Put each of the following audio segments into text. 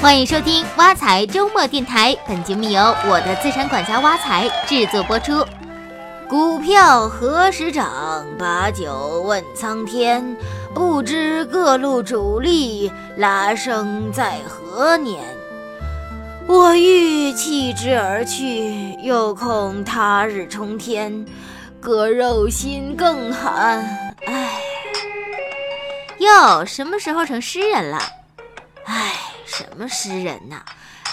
欢迎收听挖财周末电台，本节目由我的资产管家挖财制作播出。股票何时涨？把酒问苍天。不知各路主力拉升在何年？我欲弃之而去，又恐他日冲天，割肉心更寒。唉，哟，什么时候成诗人了？唉。什么诗人呐？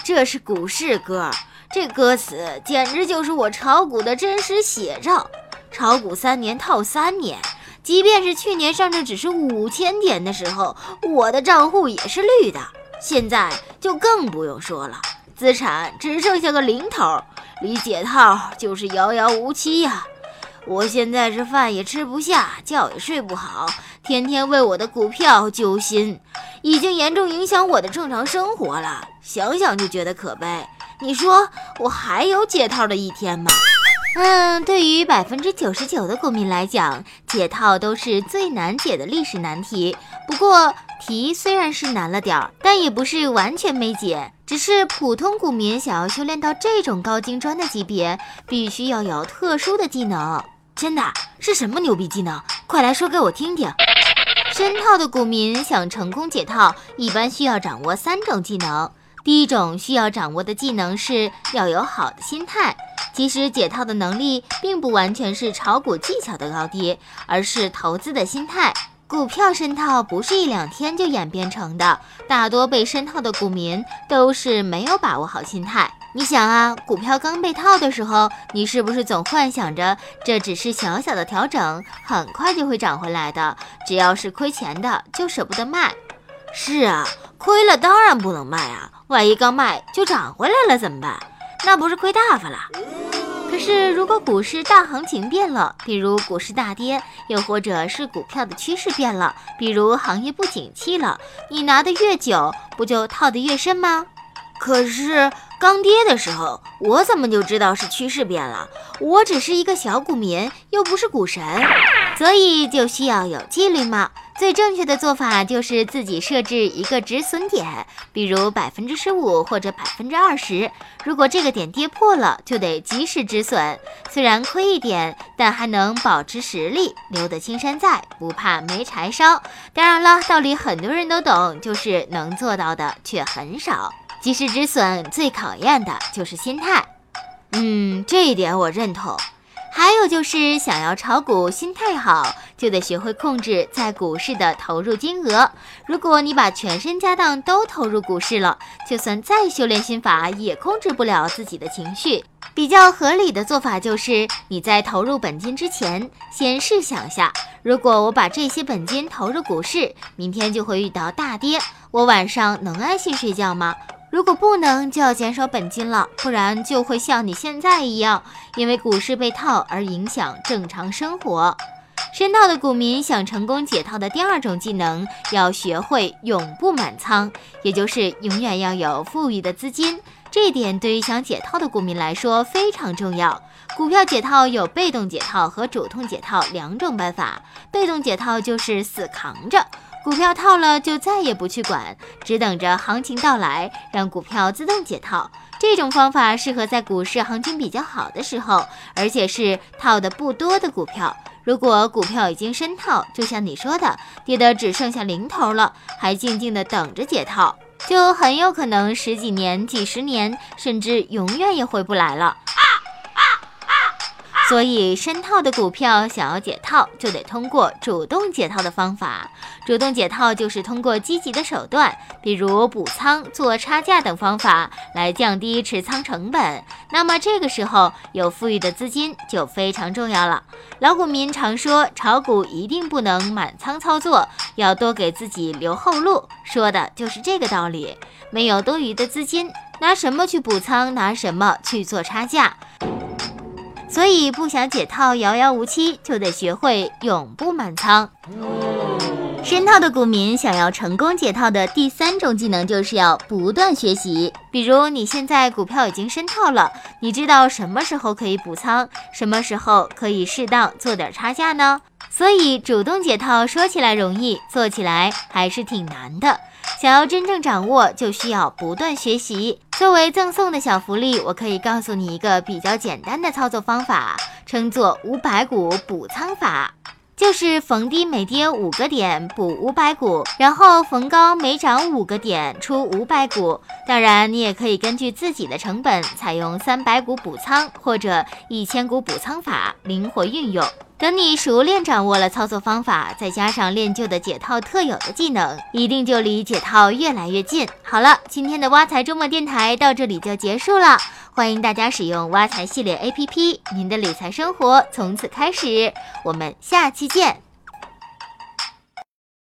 这是股市歌，这歌词简直就是我炒股的真实写照。炒股三年套三年，即便是去年上证只是五千点的时候，我的账户也是绿的。现在就更不用说了，资产只剩下个零头，离解套就是遥遥无期呀。我现在是饭也吃不下，觉也睡不好，天天为我的股票揪心。已经严重影响我的正常生活了，想想就觉得可悲。你说我还有解套的一天吗？嗯，对于百分之九十九的股民来讲，解套都是最难解的历史难题。不过题虽然是难了点儿，但也不是完全没解。只是普通股民想要修炼到这种高精专的级别，必须要有特殊的技能。真的是什么牛逼技能？快来说给我听听。深套的股民想成功解套，一般需要掌握三种技能。第一种需要掌握的技能是要有好的心态。其实解套的能力并不完全是炒股技巧的高低，而是投资的心态。股票深套不是一两天就演变成的，大多被深套的股民都是没有把握好心态。你想啊，股票刚被套的时候，你是不是总幻想着这只是小小的调整，很快就会涨回来的？只要是亏钱的，就舍不得卖。是啊，亏了当然不能卖啊，万一刚卖就涨回来了怎么办？那不是亏大发了？可是如果股市大行情变了，比如股市大跌，又或者是股票的趋势变了，比如行业不景气了，你拿的越久，不就套得越深吗？可是。刚跌的时候，我怎么就知道是趋势变了？我只是一个小股民，又不是股神，所以就需要有纪律嘛。最正确的做法就是自己设置一个止损点，比如百分之十五或者百分之二十。如果这个点跌破了，就得及时止损。虽然亏一点，但还能保持实力，留得青山在，不怕没柴烧。当然了，道理很多人都懂，就是能做到的却很少。及时止损最考验的就是心态，嗯，这一点我认同。还有就是想要炒股，心态好，就得学会控制在股市的投入金额。如果你把全身家当都投入股市了，就算再修炼心法，也控制不了自己的情绪。比较合理的做法就是你在投入本金之前，先试想下，如果我把这些本金投入股市，明天就会遇到大跌，我晚上能安心睡觉吗？如果不能，就要减少本金了，不然就会像你现在一样，因为股市被套而影响正常生活。深套的股民想成功解套的第二种技能，要学会永不满仓，也就是永远要有富裕的资金。这一点对于想解套的股民来说非常重要。股票解套有被动解套和主动解套两种办法，被动解套就是死扛着。股票套了就再也不去管，只等着行情到来，让股票自动解套。这种方法适合在股市行情比较好的时候，而且是套的不多的股票。如果股票已经深套，就像你说的，跌的只剩下零头了，还静静的等着解套，就很有可能十几年、几十年，甚至永远也回不来了。所以，深套的股票想要解套，就得通过主动解套的方法。主动解套就是通过积极的手段，比如补仓、做差价等方法来降低持仓成本。那么这个时候，有富裕的资金就非常重要了。老股民常说，炒股一定不能满仓操作，要多给自己留后路，说的就是这个道理。没有多余的资金，拿什么去补仓？拿什么去做差价？所以不想解套遥遥无期，就得学会永不满仓。深套的股民想要成功解套的第三种技能，就是要不断学习。比如你现在股票已经深套了，你知道什么时候可以补仓，什么时候可以适当做点差价呢？所以主动解套说起来容易，做起来还是挺难的。想要真正掌握，就需要不断学习。作为赠送的小福利，我可以告诉你一个比较简单的操作方法，称作五百股补仓法。就是逢低每跌五个点补五百股，然后逢高每涨五个点出五百股。当然，你也可以根据自己的成本，采用三百股补仓或者一千股补仓法，灵活运用。等你熟练掌握了操作方法，再加上练就的解套特有的技能，一定就离解套越来越近。好了，今天的挖财周末电台到这里就结束了。欢迎大家使用挖财系列 APP，您的理财生活从此开始。我们下期见。